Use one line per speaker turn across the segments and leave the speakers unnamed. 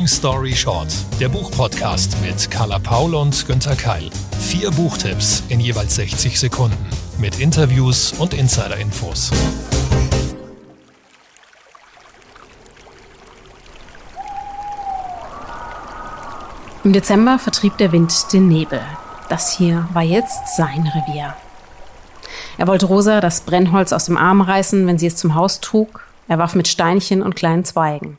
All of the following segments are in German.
Long Story Short, der Buchpodcast mit Carla Paul und Günther Keil. Vier Buchtipps in jeweils 60 Sekunden mit Interviews und Insider-Infos.
Im Dezember vertrieb der Wind den Nebel. Das hier war jetzt sein Revier. Er wollte Rosa das Brennholz aus dem Arm reißen, wenn sie es zum Haus trug. Er warf mit Steinchen und kleinen Zweigen.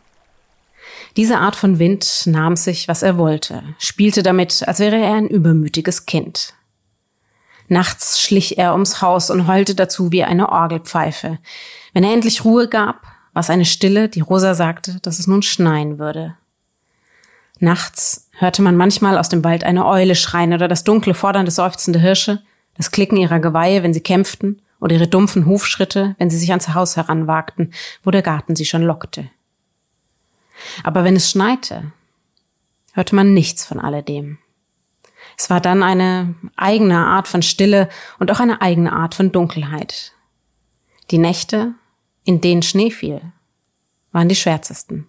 Diese Art von Wind nahm sich, was er wollte, spielte damit, als wäre er ein übermütiges Kind. Nachts schlich er ums Haus und heulte dazu wie eine Orgelpfeife. Wenn er endlich Ruhe gab, war es eine Stille, die Rosa sagte, dass es nun schneien würde. Nachts hörte man manchmal aus dem Wald eine Eule schreien oder das dunkle, fordernde, seufzende Hirsche, das Klicken ihrer Geweihe, wenn sie kämpften, oder ihre dumpfen Hufschritte, wenn sie sich ans Haus heranwagten, wo der Garten sie schon lockte. Aber wenn es schneite, hörte man nichts von alledem. Es war dann eine eigene Art von Stille und auch eine eigene Art von Dunkelheit. Die Nächte, in denen Schnee fiel, waren die schwärzesten.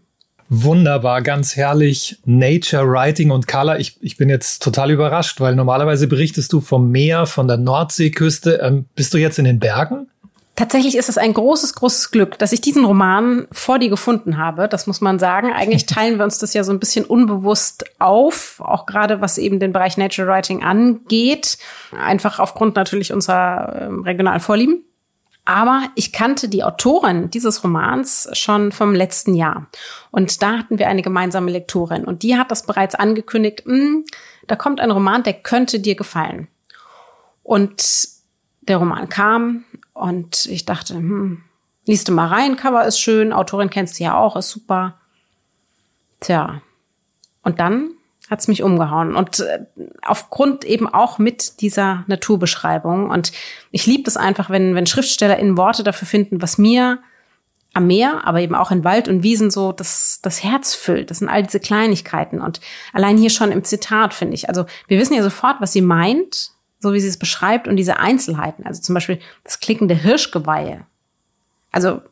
Wunderbar, ganz herrlich. Nature, Writing und Color. Ich, ich bin jetzt total überrascht, weil normalerweise berichtest du vom Meer, von der Nordseeküste. Ähm, bist du jetzt in den Bergen?
Tatsächlich ist es ein großes, großes Glück, dass ich diesen Roman vor dir gefunden habe. Das muss man sagen. Eigentlich teilen wir uns das ja so ein bisschen unbewusst auf, auch gerade was eben den Bereich Nature Writing angeht. Einfach aufgrund natürlich unserer äh, regionalen Vorlieben. Aber ich kannte die Autorin dieses Romans schon vom letzten Jahr. Und da hatten wir eine gemeinsame Lektorin. Und die hat das bereits angekündigt, hm, da kommt ein Roman, der könnte dir gefallen. Und der Roman kam und ich dachte, hm, liest du mal rein, Cover ist schön, Autorin kennst du ja auch, ist super. Tja. Und dann hat's mich umgehauen. Und äh, aufgrund eben auch mit dieser Naturbeschreibung. Und ich liebe es einfach, wenn, wenn SchriftstellerInnen Worte dafür finden, was mir am Meer, aber eben auch in Wald und Wiesen so das, das Herz füllt. Das sind all diese Kleinigkeiten. Und allein hier schon im Zitat, finde ich. Also wir wissen ja sofort, was sie meint, so wie sie es beschreibt und diese Einzelheiten. Also zum Beispiel das Klicken der Hirschgeweihe. Also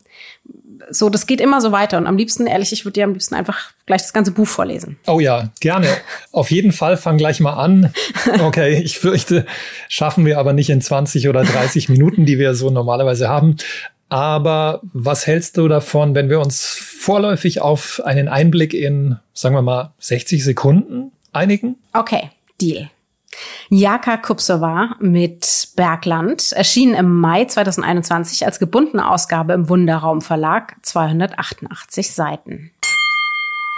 so, das geht immer so weiter. Und am liebsten, ehrlich, ich würde dir am liebsten einfach gleich das ganze Buch vorlesen.
Oh ja, gerne. Auf jeden Fall fang gleich mal an. Okay, ich fürchte, schaffen wir aber nicht in 20 oder 30 Minuten, die wir so normalerweise haben. Aber was hältst du davon, wenn wir uns vorläufig auf einen Einblick in, sagen wir mal, 60 Sekunden einigen?
Okay, Deal. Jaka Kupsova mit Bergland erschien im Mai 2021 als gebundene Ausgabe im Wunderraum Verlag, 288 Seiten.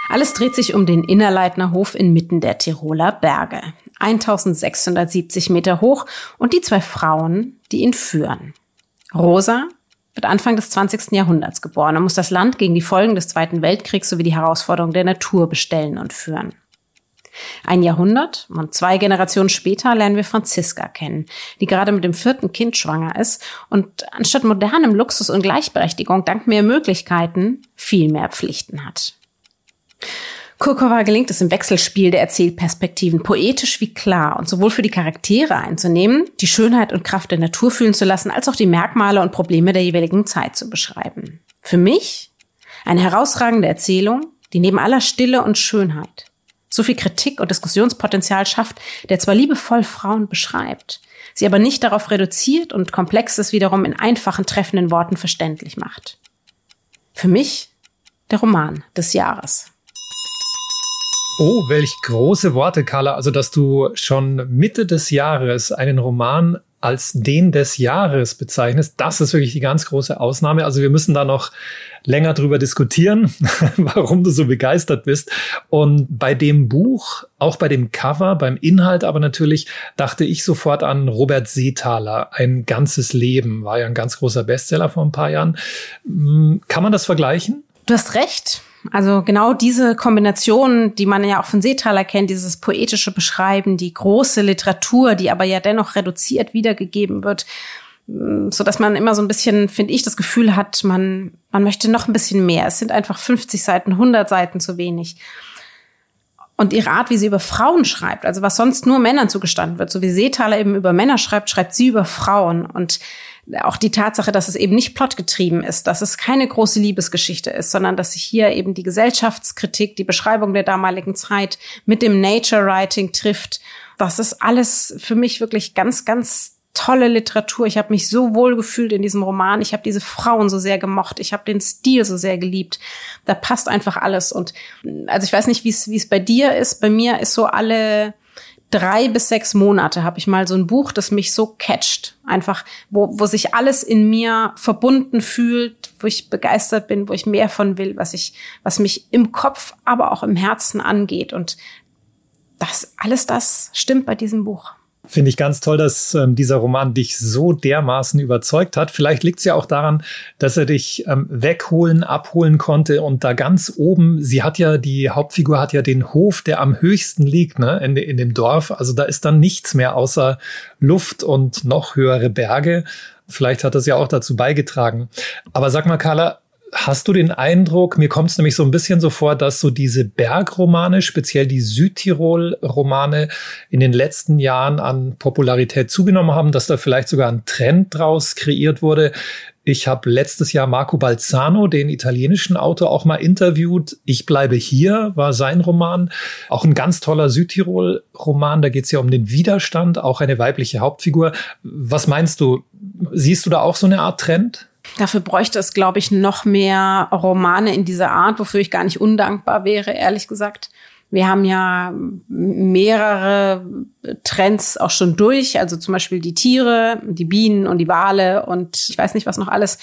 Alles dreht sich um den Innerleitnerhof inmitten der Tiroler Berge. 1670 Meter hoch und die zwei Frauen, die ihn führen. Rosa wird Anfang des 20. Jahrhunderts geboren und muss das Land gegen die Folgen des Zweiten Weltkriegs sowie die Herausforderungen der Natur bestellen und führen. Ein Jahrhundert und zwei Generationen später lernen wir Franziska kennen, die gerade mit dem vierten Kind schwanger ist und anstatt modernem Luxus und Gleichberechtigung dank mehr Möglichkeiten viel mehr Pflichten hat. Kurkova gelingt es im Wechselspiel der Erzählperspektiven poetisch wie klar und sowohl für die Charaktere einzunehmen, die Schönheit und Kraft der Natur fühlen zu lassen, als auch die Merkmale und Probleme der jeweiligen Zeit zu beschreiben. Für mich eine herausragende Erzählung, die neben aller Stille und Schönheit so viel Kritik und Diskussionspotenzial schafft, der zwar liebevoll Frauen beschreibt, sie aber nicht darauf reduziert und Komplexes wiederum in einfachen, treffenden Worten verständlich macht. Für mich der Roman des Jahres.
Oh, welch große Worte, Carla. Also, dass du schon Mitte des Jahres einen Roman als den des Jahres bezeichnest, das ist wirklich die ganz große Ausnahme. Also wir müssen da noch länger drüber diskutieren, warum du so begeistert bist. Und bei dem Buch, auch bei dem Cover, beim Inhalt aber natürlich, dachte ich sofort an Robert Seethaler. Ein ganzes Leben war ja ein ganz großer Bestseller vor ein paar Jahren. Hm, kann man das vergleichen?
Du hast recht. Also genau diese Kombination, die man ja auch von Seethaler kennt, dieses poetische Beschreiben, die große Literatur, die aber ja dennoch reduziert wiedergegeben wird, mm, so dass man immer so ein bisschen, finde ich, das Gefühl hat, man, man möchte noch ein bisschen mehr. Es sind einfach 50 Seiten, 100 Seiten zu wenig. und ihre Art, wie sie über Frauen schreibt, also was sonst nur Männern zugestanden wird, so wie Seethaler eben über Männer schreibt, schreibt sie über Frauen und auch die Tatsache, dass es eben nicht plotgetrieben ist, dass es keine große Liebesgeschichte ist, sondern dass sich hier eben die Gesellschaftskritik, die Beschreibung der damaligen Zeit mit dem Nature Writing trifft. Das ist alles für mich wirklich ganz, ganz tolle Literatur. Ich habe mich so wohl gefühlt in diesem Roman. Ich habe diese Frauen so sehr gemocht. Ich habe den Stil so sehr geliebt. Da passt einfach alles. Und also ich weiß nicht, wie es wie es bei dir ist. Bei mir ist so alle drei bis sechs Monate habe ich mal so ein Buch, das mich so catcht. Einfach, wo, wo sich alles in mir verbunden fühlt, wo ich begeistert bin, wo ich mehr von will, was ich, was mich im Kopf, aber auch im Herzen angeht. Und das, alles das stimmt bei diesem Buch.
Finde ich ganz toll, dass ähm, dieser Roman dich so dermaßen überzeugt hat. Vielleicht liegt es ja auch daran, dass er dich ähm, wegholen, abholen konnte und da ganz oben, sie hat ja, die Hauptfigur hat ja den Hof, der am höchsten liegt, ne, in, in dem Dorf. Also da ist dann nichts mehr außer Luft und noch höhere Berge. Vielleicht hat das ja auch dazu beigetragen. Aber sag mal, Carla, Hast du den Eindruck, mir kommt es nämlich so ein bisschen so vor, dass so diese Bergromane, speziell die Südtirol-Romane, in den letzten Jahren an Popularität zugenommen haben, dass da vielleicht sogar ein Trend draus kreiert wurde. Ich habe letztes Jahr Marco Balzano, den italienischen Autor, auch mal interviewt. Ich bleibe hier war sein Roman. Auch ein ganz toller Südtirol-Roman. Da geht es ja um den Widerstand, auch eine weibliche Hauptfigur. Was meinst du? Siehst du da auch so eine Art Trend?
Dafür bräuchte es, glaube ich, noch mehr Romane in dieser Art, wofür ich gar nicht undankbar wäre, ehrlich gesagt. Wir haben ja mehrere Trends auch schon durch, also zum Beispiel die Tiere, die Bienen und die Wale und ich weiß nicht, was noch alles.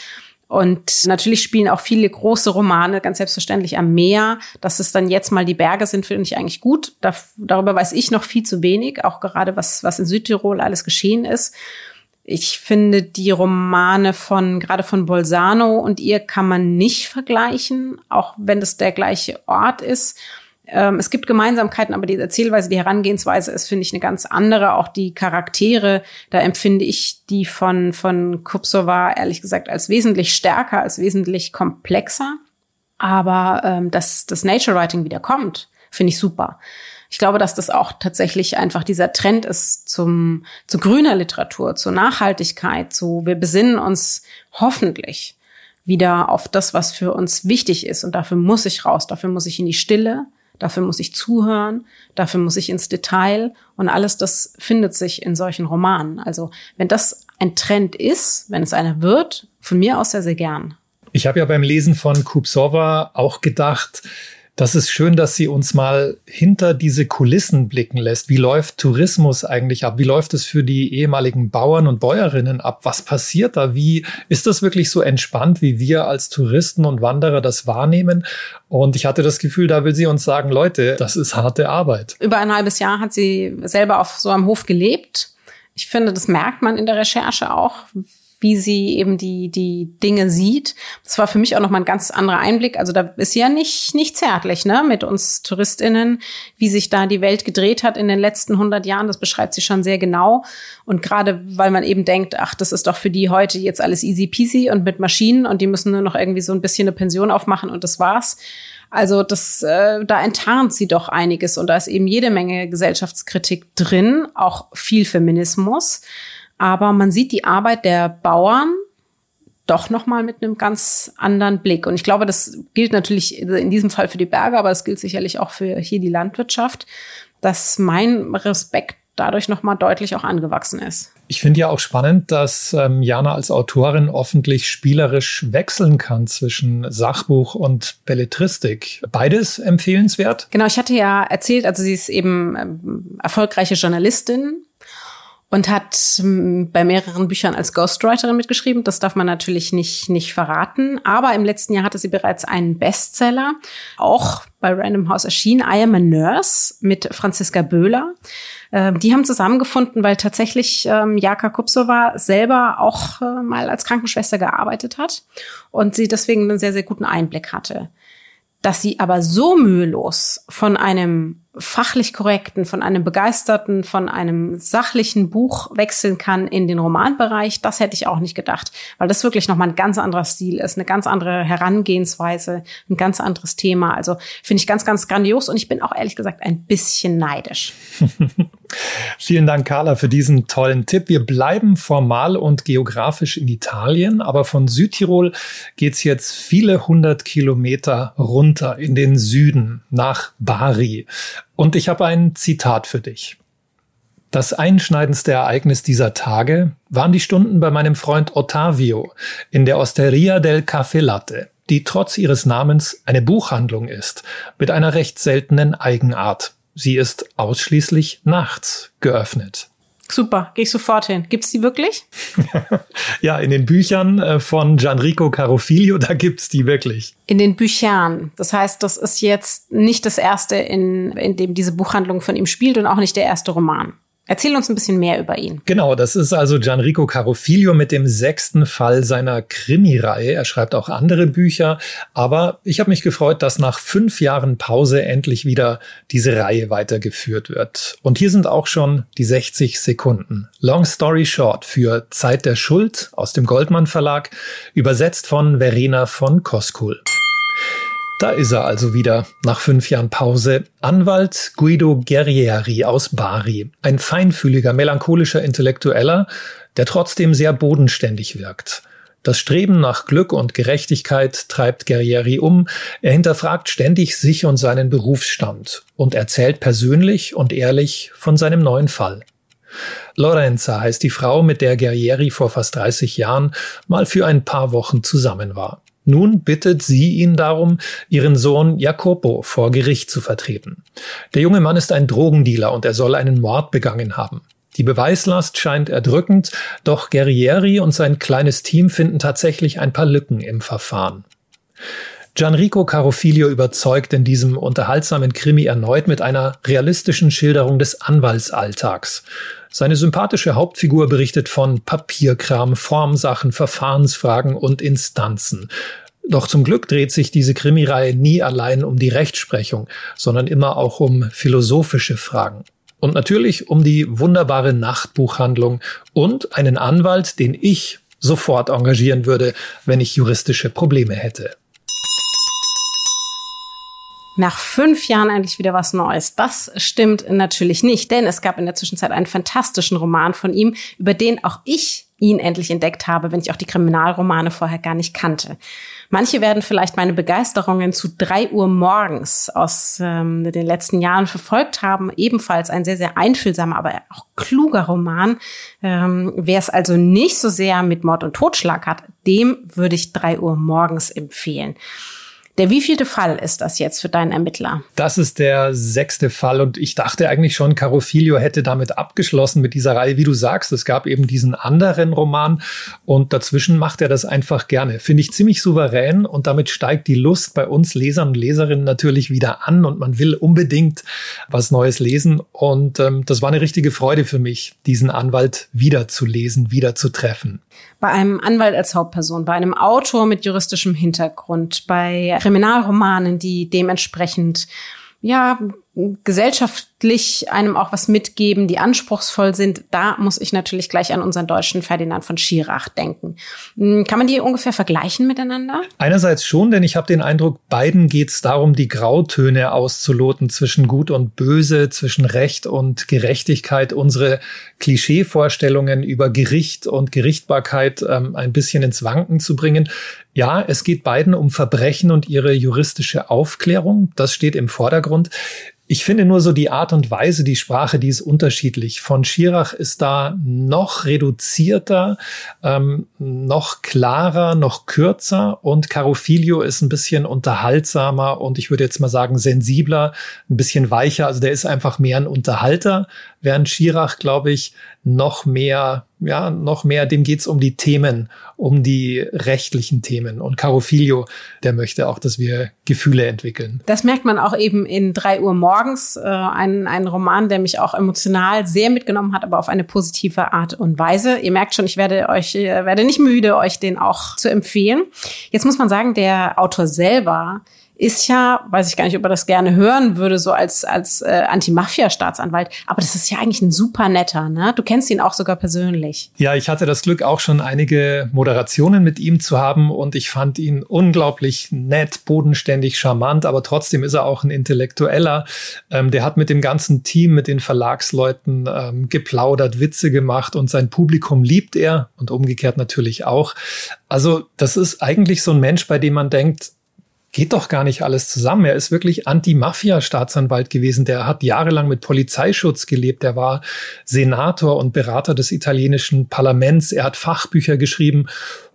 Und natürlich spielen auch viele große Romane ganz selbstverständlich am Meer. Dass es dann jetzt mal die Berge sind, finde ich eigentlich gut. darüber weiß ich noch viel zu wenig, auch gerade was, was in Südtirol alles geschehen ist. Ich finde die Romane von, gerade von Bolzano und ihr kann man nicht vergleichen, auch wenn es der gleiche Ort ist. Ähm, es gibt Gemeinsamkeiten, aber die Erzählweise, die Herangehensweise ist, finde ich, eine ganz andere. Auch die Charaktere, da empfinde ich die von, von Kupsova ehrlich gesagt als wesentlich stärker, als wesentlich komplexer. Aber ähm, dass das Nature Writing wieder kommt, finde ich super ich glaube, dass das auch tatsächlich einfach dieser Trend ist zum, zu grüner Literatur, zur Nachhaltigkeit, zu, wir besinnen uns hoffentlich wieder auf das, was für uns wichtig ist. Und dafür muss ich raus, dafür muss ich in die Stille, dafür muss ich zuhören, dafür muss ich ins Detail. Und alles das findet sich in solchen Romanen. Also wenn das ein Trend ist, wenn es einer wird, von mir aus sehr, sehr gern.
Ich habe ja beim Lesen von Kupsova auch gedacht, das ist schön, dass sie uns mal hinter diese Kulissen blicken lässt. Wie läuft Tourismus eigentlich ab? Wie läuft es für die ehemaligen Bauern und Bäuerinnen ab? Was passiert da? Wie ist das wirklich so entspannt, wie wir als Touristen und Wanderer das wahrnehmen? Und ich hatte das Gefühl, da will sie uns sagen, Leute, das ist harte Arbeit.
Über ein halbes Jahr hat sie selber auf so einem Hof gelebt. Ich finde, das merkt man in der Recherche auch, wie sie eben die, die Dinge sieht. Das war für mich auch nochmal ein ganz anderer Einblick. Also da ist sie ja nicht, nicht zärtlich, ne, mit uns TouristInnen, wie sich da die Welt gedreht hat in den letzten 100 Jahren. Das beschreibt sie schon sehr genau. Und gerade, weil man eben denkt, ach, das ist doch für die heute jetzt alles easy peasy und mit Maschinen und die müssen nur noch irgendwie so ein bisschen eine Pension aufmachen und das war's. Also das, äh, da enttarnt sie doch einiges und da ist eben jede Menge Gesellschaftskritik drin, auch viel Feminismus. Aber man sieht die Arbeit der Bauern doch noch mal mit einem ganz anderen Blick. Und ich glaube, das gilt natürlich in diesem Fall für die Berge, aber es gilt sicherlich auch für hier die Landwirtschaft, dass mein Respekt dadurch noch mal deutlich auch angewachsen ist.
Ich finde ja auch spannend, dass ähm, Jana als Autorin offentlich spielerisch wechseln kann zwischen Sachbuch und Belletristik. Beides empfehlenswert?
Genau, ich hatte ja erzählt, also sie ist eben ähm, erfolgreiche Journalistin und hat hm, bei mehreren Büchern als Ghostwriterin mitgeschrieben. Das darf man natürlich nicht, nicht verraten. Aber im letzten Jahr hatte sie bereits einen Bestseller, auch bei Random House erschienen, I Am a Nurse mit Franziska Böhler. Ähm, die haben zusammengefunden, weil tatsächlich ähm, Jaka Kupsova selber auch äh, mal als Krankenschwester gearbeitet hat und sie deswegen einen sehr, sehr guten Einblick hatte. Dass sie aber so mühelos von einem fachlich korrekten, von einem begeisterten, von einem sachlichen Buch wechseln kann in den Romanbereich, das hätte ich auch nicht gedacht, weil das wirklich nochmal ein ganz anderer Stil ist, eine ganz andere Herangehensweise, ein ganz anderes Thema. Also finde ich ganz, ganz grandios und ich bin auch ehrlich gesagt ein bisschen neidisch.
Vielen Dank, Carla, für diesen tollen Tipp. Wir bleiben formal und geografisch in Italien, aber von Südtirol geht's jetzt viele hundert Kilometer runter in den Süden nach Bari. Und ich habe ein Zitat für dich. Das einschneidendste Ereignis dieser Tage waren die Stunden bei meinem Freund Ottavio in der Osteria del Caffè Latte, die trotz ihres Namens eine Buchhandlung ist, mit einer recht seltenen Eigenart. Sie ist ausschließlich nachts geöffnet.
Super, gehe ich sofort hin. Gibt's die wirklich?
ja, in den Büchern äh, von Gianrico Carofilio, da gibt's die wirklich.
In den Büchern. Das heißt, das ist jetzt nicht das erste, in, in dem diese Buchhandlung von ihm spielt und auch nicht der erste Roman. Erzähl uns ein bisschen mehr über ihn.
Genau, das ist also Gianrico Carofilio mit dem sechsten Fall seiner Krimireihe. Er schreibt auch andere Bücher, aber ich habe mich gefreut, dass nach fünf Jahren Pause endlich wieder diese Reihe weitergeführt wird. Und hier sind auch schon die 60 Sekunden. Long Story Short für Zeit der Schuld aus dem Goldmann Verlag, übersetzt von Verena von Koskul. Da ist er also wieder nach fünf Jahren Pause. Anwalt Guido Guerrieri aus Bari. Ein feinfühliger, melancholischer Intellektueller, der trotzdem sehr bodenständig wirkt. Das Streben nach Glück und Gerechtigkeit treibt Guerrieri um. Er hinterfragt ständig sich und seinen Berufsstand und erzählt persönlich und ehrlich von seinem neuen Fall. Lorenza heißt die Frau, mit der Guerrieri vor fast 30 Jahren mal für ein paar Wochen zusammen war. Nun bittet sie ihn darum, ihren Sohn Jacopo vor Gericht zu vertreten. Der junge Mann ist ein Drogendealer und er soll einen Mord begangen haben. Die Beweislast scheint erdrückend, doch Guerrieri und sein kleines Team finden tatsächlich ein paar Lücken im Verfahren. Gianrico Carofilio überzeugt in diesem unterhaltsamen Krimi erneut mit einer realistischen Schilderung des Anwaltsalltags. Seine sympathische Hauptfigur berichtet von Papierkram, Formsachen, Verfahrensfragen und Instanzen. Doch zum Glück dreht sich diese Krimireihe nie allein um die Rechtsprechung, sondern immer auch um philosophische Fragen. Und natürlich um die wunderbare Nachtbuchhandlung und einen Anwalt, den ich sofort engagieren würde, wenn ich juristische Probleme hätte.
Nach fünf Jahren eigentlich wieder was Neues. Das stimmt natürlich nicht, denn es gab in der Zwischenzeit einen fantastischen Roman von ihm, über den auch ich ihn endlich entdeckt habe, wenn ich auch die Kriminalromane vorher gar nicht kannte. Manche werden vielleicht meine Begeisterungen zu drei Uhr morgens aus ähm, den letzten Jahren verfolgt haben. Ebenfalls ein sehr, sehr einfühlsamer, aber auch kluger Roman. Ähm, Wer es also nicht so sehr mit Mord und Totschlag hat, dem würde ich drei Uhr morgens empfehlen. Der wievielte Fall ist das jetzt für deinen Ermittler?
Das ist der sechste Fall und ich dachte eigentlich schon, Carofilio hätte damit abgeschlossen mit dieser Reihe. Wie du sagst, es gab eben diesen anderen Roman und dazwischen macht er das einfach gerne. Finde ich ziemlich souverän und damit steigt die Lust bei uns Lesern und Leserinnen natürlich wieder an und man will unbedingt was Neues lesen und ähm, das war eine richtige Freude für mich, diesen Anwalt wieder zu lesen, wieder zu treffen
bei einem Anwalt als Hauptperson, bei einem Autor mit juristischem Hintergrund, bei Kriminalromanen, die dementsprechend ja, gesellschaftlich einem auch was mitgeben, die anspruchsvoll sind, da muss ich natürlich gleich an unseren deutschen Ferdinand von Schirach denken. Hm, kann man die ungefähr vergleichen miteinander?
Einerseits schon, denn ich habe den Eindruck, beiden geht es darum, die Grautöne auszuloten zwischen Gut und Böse, zwischen Recht und Gerechtigkeit, unsere Klischeevorstellungen über Gericht und Gerichtbarkeit ähm, ein bisschen ins Wanken zu bringen. Ja, es geht beiden um Verbrechen und ihre juristische Aufklärung. Das steht im Vordergrund. Ich finde nur so die Art und Weise, die Sprache, die ist unterschiedlich. Von Schirach ist da noch reduzierter, ähm, noch klarer, noch kürzer und Carofilio ist ein bisschen unterhaltsamer und ich würde jetzt mal sagen sensibler, ein bisschen weicher. Also der ist einfach mehr ein Unterhalter, während Schirach, glaube ich, noch mehr, ja, noch mehr, dem geht's um die Themen, um die rechtlichen Themen. Und Carofilio, der möchte auch, dass wir Gefühle entwickeln.
Das merkt man auch eben in drei Uhr morgens, äh, ein, ein Roman, der mich auch emotional sehr mitgenommen hat, aber auf eine positive Art und Weise. Ihr merkt schon, ich werde euch, äh, werde nicht müde, euch den auch zu empfehlen. Jetzt muss man sagen, der Autor selber ist ja, weiß ich gar nicht, ob er das gerne hören würde, so als, als äh, Anti-Mafia-Staatsanwalt. Aber das ist ja eigentlich ein super netter, ne? Du kennst ihn auch sogar persönlich.
Ja, ich hatte das Glück, auch schon einige Moderationen mit ihm zu haben und ich fand ihn unglaublich nett, bodenständig, charmant, aber trotzdem ist er auch ein Intellektueller. Ähm, der hat mit dem ganzen Team, mit den Verlagsleuten ähm, geplaudert, Witze gemacht und sein Publikum liebt er und umgekehrt natürlich auch. Also das ist eigentlich so ein Mensch, bei dem man denkt, geht doch gar nicht alles zusammen. Er ist wirklich Anti-Mafia-Staatsanwalt gewesen. Der hat jahrelang mit Polizeischutz gelebt. Er war Senator und Berater des italienischen Parlaments. Er hat Fachbücher geschrieben.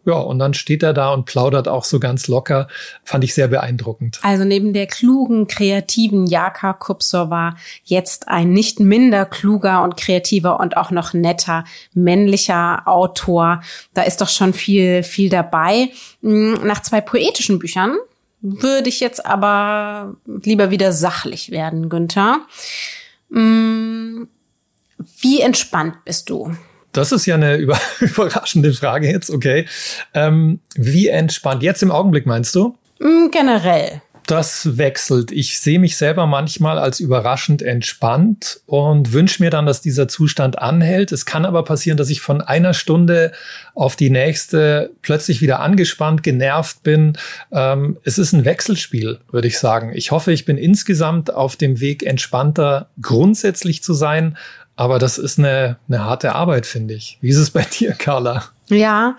Ja, und dann steht er da und plaudert auch so ganz locker. Fand ich sehr beeindruckend.
Also neben der klugen, kreativen Jaka Kupsor war jetzt ein nicht minder kluger und kreativer und auch noch netter männlicher Autor. Da ist doch schon viel, viel dabei. Hm, nach zwei poetischen Büchern würde ich jetzt aber lieber wieder sachlich werden, Günther. Hm, wie entspannt bist du?
Das ist ja eine über überraschende Frage jetzt, okay. Ähm, wie entspannt? Jetzt im Augenblick meinst du?
Hm, generell
das wechselt. Ich sehe mich selber manchmal als überraschend entspannt und wünsche mir dann, dass dieser Zustand anhält. Es kann aber passieren, dass ich von einer Stunde auf die nächste plötzlich wieder angespannt, genervt bin. Ähm, es ist ein Wechselspiel, würde ich sagen. Ich hoffe, ich bin insgesamt auf dem Weg, entspannter grundsätzlich zu sein. Aber das ist eine, eine harte Arbeit, finde ich. Wie ist es bei dir, Carla?
Ja,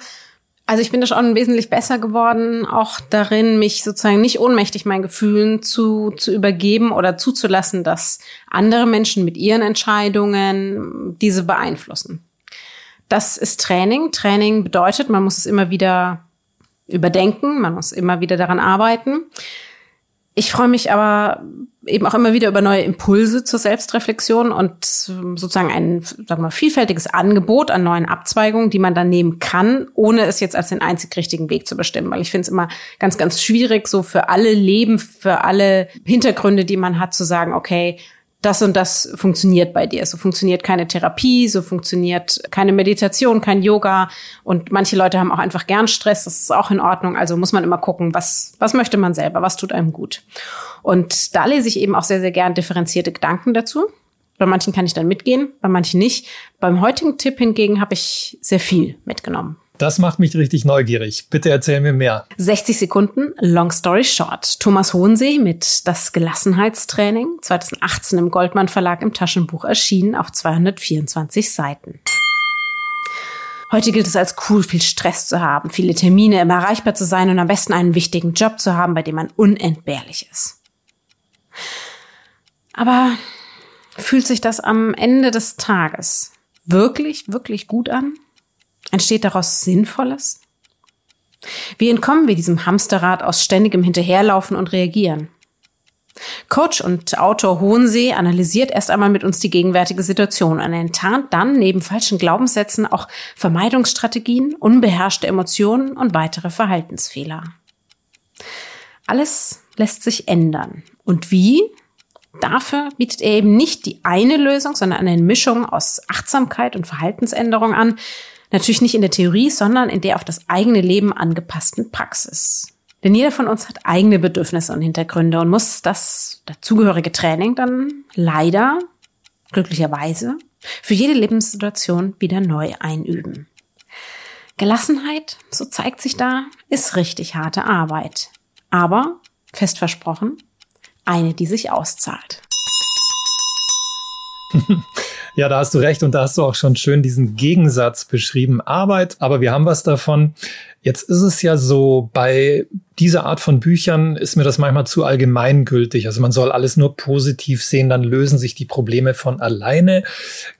also ich bin da schon wesentlich besser geworden, auch darin, mich sozusagen nicht ohnmächtig meinen Gefühlen zu, zu übergeben oder zuzulassen, dass andere Menschen mit ihren Entscheidungen diese beeinflussen. Das ist Training. Training bedeutet, man muss es immer wieder überdenken, man muss immer wieder daran arbeiten. Ich freue mich aber eben auch immer wieder über neue Impulse zur Selbstreflexion und sozusagen ein, sagen wir vielfältiges Angebot an neuen Abzweigungen, die man dann nehmen kann, ohne es jetzt als den einzig richtigen Weg zu bestimmen. Weil ich finde es immer ganz, ganz schwierig, so für alle Leben, für alle Hintergründe, die man hat, zu sagen, okay, das und das funktioniert bei dir. So funktioniert keine Therapie, so funktioniert keine Meditation, kein Yoga. Und manche Leute haben auch einfach gern Stress, das ist auch in Ordnung. Also muss man immer gucken, was, was möchte man selber, was tut einem gut. Und da lese ich eben auch sehr, sehr gern differenzierte Gedanken dazu. Bei manchen kann ich dann mitgehen, bei manchen nicht. Beim heutigen Tipp hingegen habe ich sehr viel mitgenommen.
Das macht mich richtig neugierig. Bitte erzähl mir mehr.
60 Sekunden, Long Story Short. Thomas Hohensee mit Das Gelassenheitstraining, 2018 im Goldmann Verlag im Taschenbuch erschienen auf 224 Seiten. Heute gilt es als cool, viel Stress zu haben, viele Termine, immer erreichbar zu sein und am besten einen wichtigen Job zu haben, bei dem man unentbehrlich ist. Aber fühlt sich das am Ende des Tages wirklich, wirklich gut an? Entsteht daraus Sinnvolles? Wie entkommen wir diesem Hamsterrad aus ständigem Hinterherlaufen und Reagieren? Coach und Autor Hohensee analysiert erst einmal mit uns die gegenwärtige Situation und enttarnt dann neben falschen Glaubenssätzen auch Vermeidungsstrategien, unbeherrschte Emotionen und weitere Verhaltensfehler. Alles lässt sich ändern. Und wie? Dafür bietet er eben nicht die eine Lösung, sondern eine Mischung aus Achtsamkeit und Verhaltensänderung an, Natürlich nicht in der Theorie, sondern in der auf das eigene Leben angepassten Praxis. Denn jeder von uns hat eigene Bedürfnisse und Hintergründe und muss das dazugehörige Training dann leider, glücklicherweise, für jede Lebenssituation wieder neu einüben. Gelassenheit, so zeigt sich da, ist richtig harte Arbeit. Aber, fest versprochen, eine, die sich auszahlt.
Ja, da hast du recht und da hast du auch schon schön diesen Gegensatz beschrieben. Arbeit, aber wir haben was davon. Jetzt ist es ja so, bei dieser Art von Büchern ist mir das manchmal zu allgemeingültig. Also man soll alles nur positiv sehen, dann lösen sich die Probleme von alleine.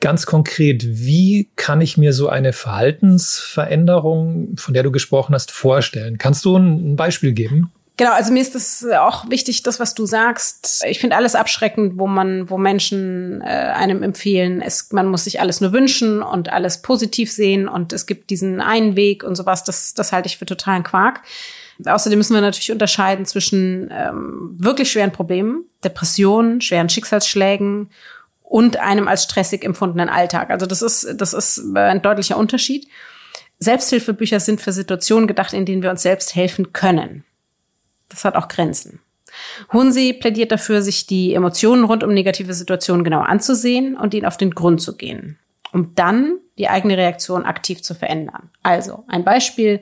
Ganz konkret, wie kann ich mir so eine Verhaltensveränderung, von der du gesprochen hast, vorstellen? Kannst du ein Beispiel geben?
Genau, also mir ist es auch wichtig, das, was du sagst. Ich finde alles abschreckend, wo man, wo Menschen äh, einem empfehlen, es, man muss sich alles nur wünschen und alles positiv sehen und es gibt diesen einen Weg und sowas. Das, das halte ich für totalen Quark. Außerdem müssen wir natürlich unterscheiden zwischen ähm, wirklich schweren Problemen, Depressionen, schweren Schicksalsschlägen und einem als stressig empfundenen Alltag. Also das ist, das ist ein deutlicher Unterschied. Selbsthilfebücher sind für Situationen gedacht, in denen wir uns selbst helfen können. Das hat auch Grenzen. Hunsi plädiert dafür, sich die Emotionen rund um negative Situationen genau anzusehen und ihnen auf den Grund zu gehen, um dann die eigene Reaktion aktiv zu verändern. Also ein Beispiel.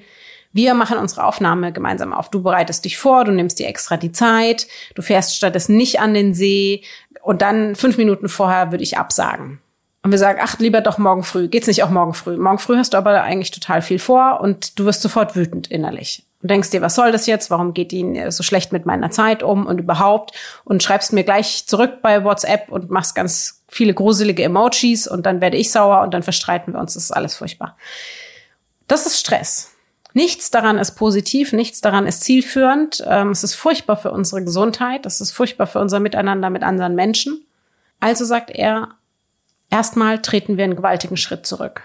Wir machen unsere Aufnahme gemeinsam auf. Du bereitest dich vor, du nimmst dir extra die Zeit, du fährst stattdessen nicht an den See und dann fünf Minuten vorher würde ich absagen. Und wir sagen, ach, lieber doch morgen früh. Geht's nicht auch morgen früh? Morgen früh hast du aber eigentlich total viel vor und du wirst sofort wütend innerlich. Und denkst dir, was soll das jetzt? Warum geht die so schlecht mit meiner Zeit um und überhaupt? Und schreibst mir gleich zurück bei WhatsApp und machst ganz viele gruselige Emojis und dann werde ich sauer und dann verstreiten wir uns. Das ist alles furchtbar. Das ist Stress. Nichts daran ist positiv, nichts daran ist zielführend. Ähm, es ist furchtbar für unsere Gesundheit, es ist furchtbar für unser Miteinander mit anderen Menschen. Also sagt er, Erstmal treten wir einen gewaltigen Schritt zurück.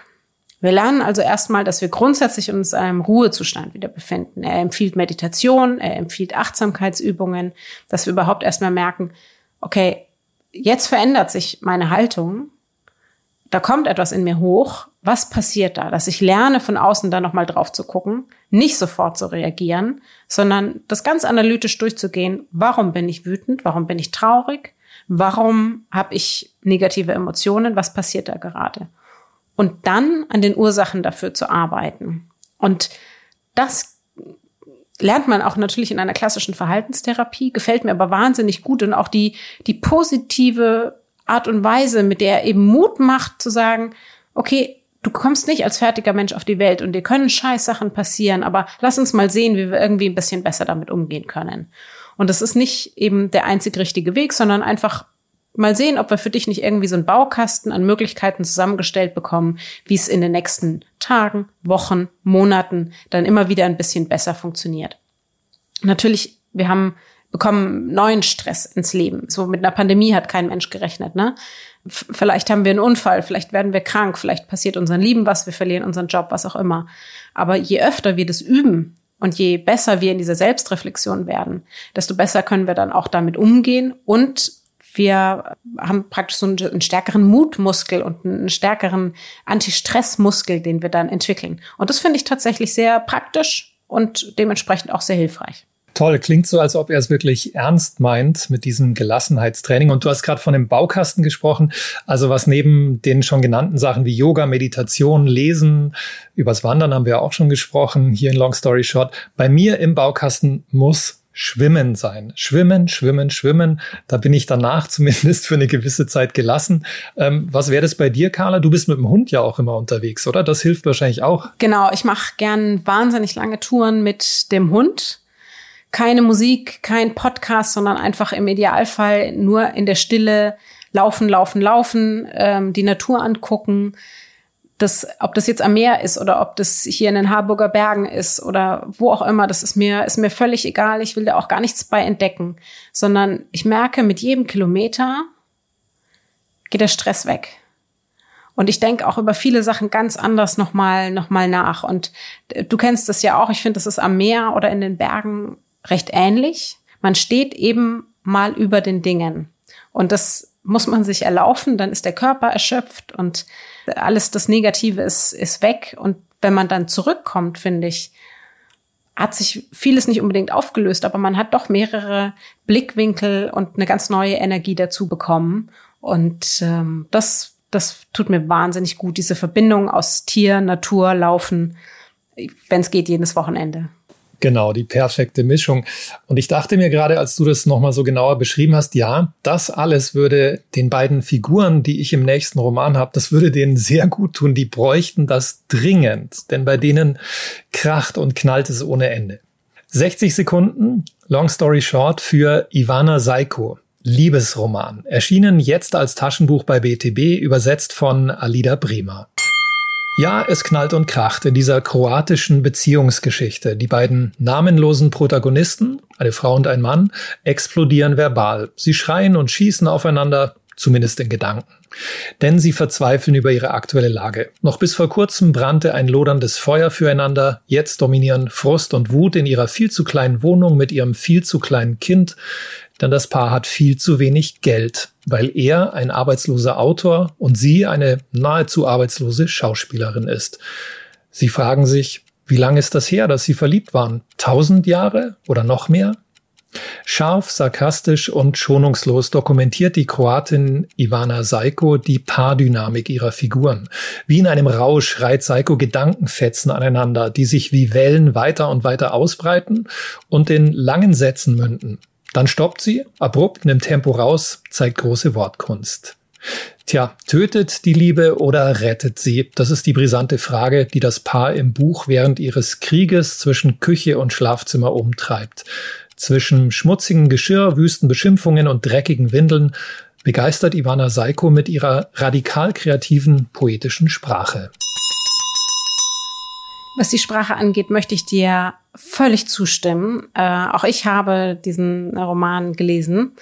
Wir lernen also erstmal, dass wir grundsätzlich uns in einem Ruhezustand wieder befinden. Er empfiehlt Meditation, er empfiehlt Achtsamkeitsübungen, dass wir überhaupt erstmal merken, okay, jetzt verändert sich meine Haltung, da kommt etwas in mir hoch, was passiert da? Dass ich lerne, von außen da nochmal drauf zu gucken, nicht sofort zu reagieren, sondern das ganz analytisch durchzugehen, warum bin ich wütend, warum bin ich traurig, Warum habe ich negative Emotionen? Was passiert da gerade? Und dann an den Ursachen dafür zu arbeiten. Und das lernt man auch natürlich in einer klassischen Verhaltenstherapie, gefällt mir aber wahnsinnig gut und auch die, die positive Art und Weise, mit der er eben Mut macht zu sagen, okay, du kommst nicht als fertiger Mensch auf die Welt und dir können scheiß Sachen passieren, aber lass uns mal sehen, wie wir irgendwie ein bisschen besser damit umgehen können. Und das ist nicht eben der einzig richtige Weg, sondern einfach mal sehen, ob wir für dich nicht irgendwie so einen Baukasten an Möglichkeiten zusammengestellt bekommen, wie es in den nächsten Tagen, Wochen, Monaten dann immer wieder ein bisschen besser funktioniert. Natürlich, wir haben bekommen neuen Stress ins Leben. So mit einer Pandemie hat kein Mensch gerechnet, ne? Vielleicht haben wir einen Unfall, vielleicht werden wir krank, vielleicht passiert unseren Lieben was, wir verlieren unseren Job, was auch immer. Aber je öfter wir das üben, und je besser wir in dieser Selbstreflexion werden, desto besser können wir dann auch damit umgehen und wir haben praktisch so einen, stärkeren Mutmuskel und einen stärkeren Anti-Stress-Muskel, den wir dann entwickeln. Und das finde ich tatsächlich sehr praktisch und dementsprechend auch sehr hilfreich.
Toll, klingt so, als ob er es wirklich ernst meint mit diesem Gelassenheitstraining. Und du hast gerade von dem Baukasten gesprochen, also was neben den schon genannten Sachen wie Yoga, Meditation, Lesen, übers Wandern haben wir auch schon gesprochen, hier in Long Story Short. Bei mir im Baukasten muss Schwimmen sein. Schwimmen, schwimmen, schwimmen. Da bin ich danach zumindest für eine gewisse Zeit gelassen. Ähm, was wäre das bei dir, Carla? Du bist mit dem Hund ja auch immer unterwegs, oder? Das hilft wahrscheinlich auch.
Genau, ich mache gern wahnsinnig lange Touren mit dem Hund keine Musik, kein Podcast, sondern einfach im Idealfall nur in der Stille laufen, laufen, laufen, ähm, die Natur angucken. Das, ob das jetzt am Meer ist oder ob das hier in den Harburger Bergen ist oder wo auch immer, das ist mir, ist mir völlig egal. Ich will da auch gar nichts bei entdecken, sondern ich merke, mit jedem Kilometer geht der Stress weg. Und ich denke auch über viele Sachen ganz anders nochmal noch mal nach. Und du kennst das ja auch. Ich finde, das ist am Meer oder in den Bergen recht ähnlich. Man steht eben mal über den Dingen. Und das muss man sich erlaufen, dann ist der Körper erschöpft und alles das Negative ist, ist weg. Und wenn man dann zurückkommt, finde ich, hat sich vieles nicht unbedingt aufgelöst, aber man hat doch mehrere Blickwinkel und eine ganz neue Energie dazu bekommen. Und ähm, das, das tut mir wahnsinnig gut, diese Verbindung aus Tier, Natur, Laufen, wenn es geht, jedes Wochenende.
Genau, die perfekte Mischung. Und ich dachte mir gerade, als du das nochmal so genauer beschrieben hast, ja, das alles würde den beiden Figuren, die ich im nächsten Roman habe, das würde denen sehr gut tun. Die bräuchten das dringend, denn bei denen kracht und knallt es ohne Ende. 60 Sekunden, Long Story Short, für Ivana Seiko. Liebesroman. Erschienen jetzt als Taschenbuch bei BTB, übersetzt von Alida Bremer. Ja, es knallt und kracht in dieser kroatischen Beziehungsgeschichte. Die beiden namenlosen Protagonisten, eine Frau und ein Mann, explodieren verbal. Sie schreien und schießen aufeinander, zumindest in Gedanken. Denn sie verzweifeln über ihre aktuelle Lage. Noch bis vor kurzem brannte ein loderndes Feuer füreinander, jetzt dominieren Frust und Wut in ihrer viel zu kleinen Wohnung mit ihrem viel zu kleinen Kind, denn das Paar hat viel zu wenig Geld, weil er ein arbeitsloser Autor und sie eine nahezu arbeitslose Schauspielerin ist. Sie fragen sich, wie lange ist das her, dass sie verliebt waren? Tausend Jahre oder noch mehr? Scharf, sarkastisch und schonungslos dokumentiert die Kroatin Ivana Seiko die Paardynamik ihrer Figuren. Wie in einem Rausch reiht Seiko Gedankenfetzen aneinander, die sich wie Wellen weiter und weiter ausbreiten und in langen Sätzen münden. Dann stoppt sie, abrupt nimmt Tempo raus, zeigt große Wortkunst. Tja, tötet die Liebe oder rettet sie? Das ist die brisante Frage, die das Paar im Buch während ihres Krieges zwischen Küche und Schlafzimmer umtreibt. Zwischen schmutzigem Geschirr, wüsten Beschimpfungen und dreckigen Windeln begeistert Ivana Seiko mit ihrer radikal kreativen poetischen Sprache.
Was die Sprache angeht, möchte ich dir völlig zustimmen. Äh, auch ich habe diesen Roman gelesen.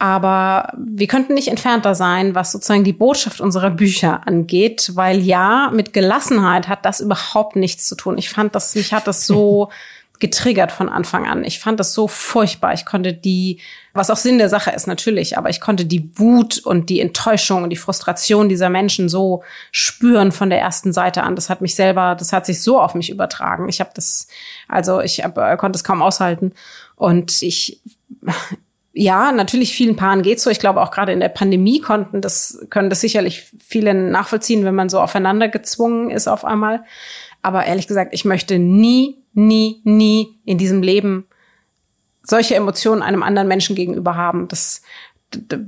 Aber wir könnten nicht entfernter sein, was sozusagen die Botschaft unserer Bücher angeht, weil ja, mit Gelassenheit hat das überhaupt nichts zu tun. Ich fand das, mich hat das so getriggert von Anfang an. Ich fand das so furchtbar. Ich konnte die, was auch Sinn der Sache ist natürlich, aber ich konnte die Wut und die Enttäuschung und die Frustration dieser Menschen so spüren von der ersten Seite an. Das hat mich selber, das hat sich so auf mich übertragen. Ich habe das, also ich hab, äh, konnte es kaum aushalten. Und ich, ja, natürlich vielen Paaren geht's so. Ich glaube auch gerade in der Pandemie konnten das, können das sicherlich viele nachvollziehen, wenn man so aufeinander gezwungen ist auf einmal. Aber ehrlich gesagt, ich möchte nie, nie, nie in diesem Leben solche Emotionen einem anderen Menschen gegenüber haben. Das,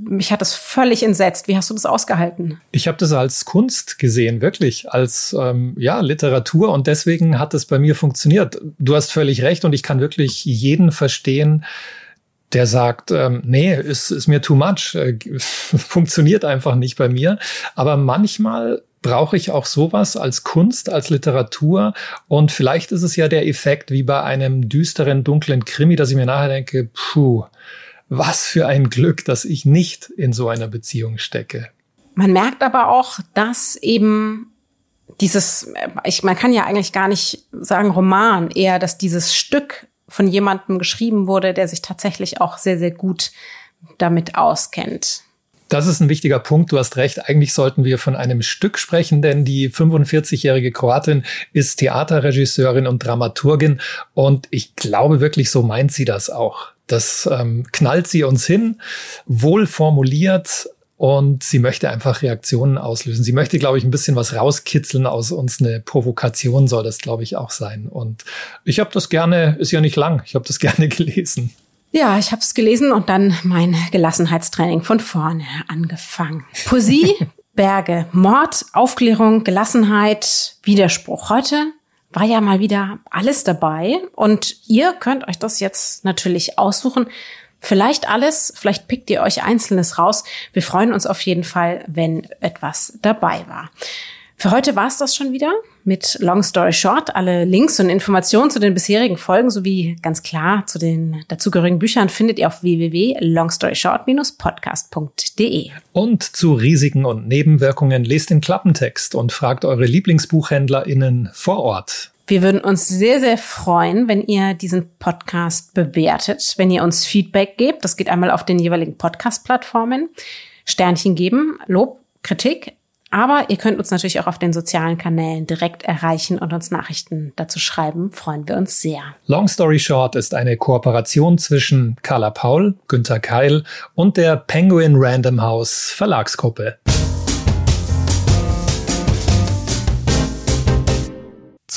mich hat das völlig entsetzt. Wie hast du das ausgehalten?
Ich habe das als Kunst gesehen, wirklich als ähm, ja Literatur und deswegen hat es bei mir funktioniert. Du hast völlig recht und ich kann wirklich jeden verstehen, der sagt, ähm, nee, ist, ist mir too much, äh, funktioniert einfach nicht bei mir. Aber manchmal brauche ich auch sowas als Kunst, als Literatur. Und vielleicht ist es ja der Effekt wie bei einem düsteren, dunklen Krimi, dass ich mir nachher denke, puh, was für ein Glück, dass ich nicht in so einer Beziehung stecke.
Man merkt aber auch, dass eben dieses, ich, man kann ja eigentlich gar nicht sagen Roman, eher, dass dieses Stück von jemandem geschrieben wurde, der sich tatsächlich auch sehr, sehr gut damit auskennt.
Das ist ein wichtiger Punkt. Du hast recht. Eigentlich sollten wir von einem Stück sprechen, denn die 45-jährige Kroatin ist Theaterregisseurin und Dramaturgin. Und ich glaube wirklich, so meint sie das auch. Das ähm, knallt sie uns hin, wohl formuliert, und sie möchte einfach Reaktionen auslösen. Sie möchte, glaube ich, ein bisschen was rauskitzeln aus uns. Eine Provokation soll das, glaube ich, auch sein. Und ich habe das gerne, ist ja nicht lang, ich habe das gerne gelesen.
Ja, ich habe es gelesen und dann mein Gelassenheitstraining von vorne angefangen. Poesie, Berge, Mord, Aufklärung, Gelassenheit, Widerspruch. Heute war ja mal wieder alles dabei und ihr könnt euch das jetzt natürlich aussuchen. Vielleicht alles, vielleicht pickt ihr euch Einzelnes raus. Wir freuen uns auf jeden Fall, wenn etwas dabei war. Für heute war es das schon wieder mit Long Story Short. Alle Links und Informationen zu den bisherigen Folgen sowie ganz klar zu den dazugehörigen Büchern findet ihr auf www.longstoryshort-podcast.de.
Und zu Risiken und Nebenwirkungen lest den Klappentext und fragt eure LieblingsbuchhändlerInnen vor Ort.
Wir würden uns sehr, sehr freuen, wenn ihr diesen Podcast bewertet, wenn ihr uns Feedback gebt. Das geht einmal auf den jeweiligen Podcast-Plattformen. Sternchen geben, Lob, Kritik. Aber ihr könnt uns natürlich auch auf den sozialen Kanälen direkt erreichen und uns Nachrichten dazu schreiben. Freuen wir uns sehr.
Long Story Short ist eine Kooperation zwischen Carla Paul, Günther Keil und der Penguin Random House Verlagsgruppe.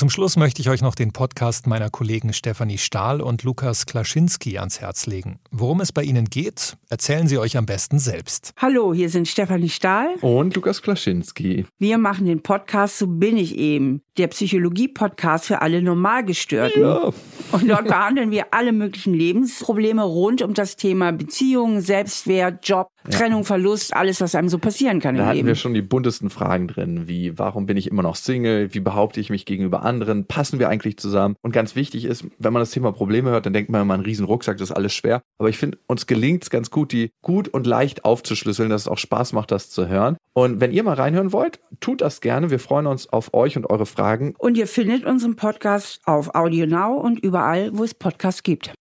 Zum Schluss möchte ich euch noch den Podcast meiner Kollegen Stefanie Stahl und Lukas Klaschinski ans Herz legen. Worum es bei ihnen geht, erzählen sie euch am besten selbst.
Hallo, hier sind Stefanie Stahl
und Lukas Klaschinski.
Wir machen den Podcast So bin ich eben, der Psychologie-Podcast für alle Normalgestörten. Ja. Und dort behandeln wir alle möglichen Lebensprobleme rund um das Thema Beziehungen, Selbstwert, Job. Trennung, Verlust, alles, was einem so passieren kann
da hatten
Leben.
wir schon die buntesten Fragen drin, wie warum bin ich immer noch Single, wie behaupte ich mich gegenüber anderen, passen wir eigentlich zusammen? Und ganz wichtig ist, wenn man das Thema Probleme hört, dann denkt man immer, ein riesen Rucksack, das ist alles schwer. Aber ich finde, uns gelingt es ganz gut, die gut und leicht aufzuschlüsseln, dass es auch Spaß macht, das zu hören. Und wenn ihr mal reinhören wollt, tut das gerne. Wir freuen uns auf euch und eure Fragen.
Und ihr findet unseren Podcast auf Audio Now und überall, wo es Podcasts gibt.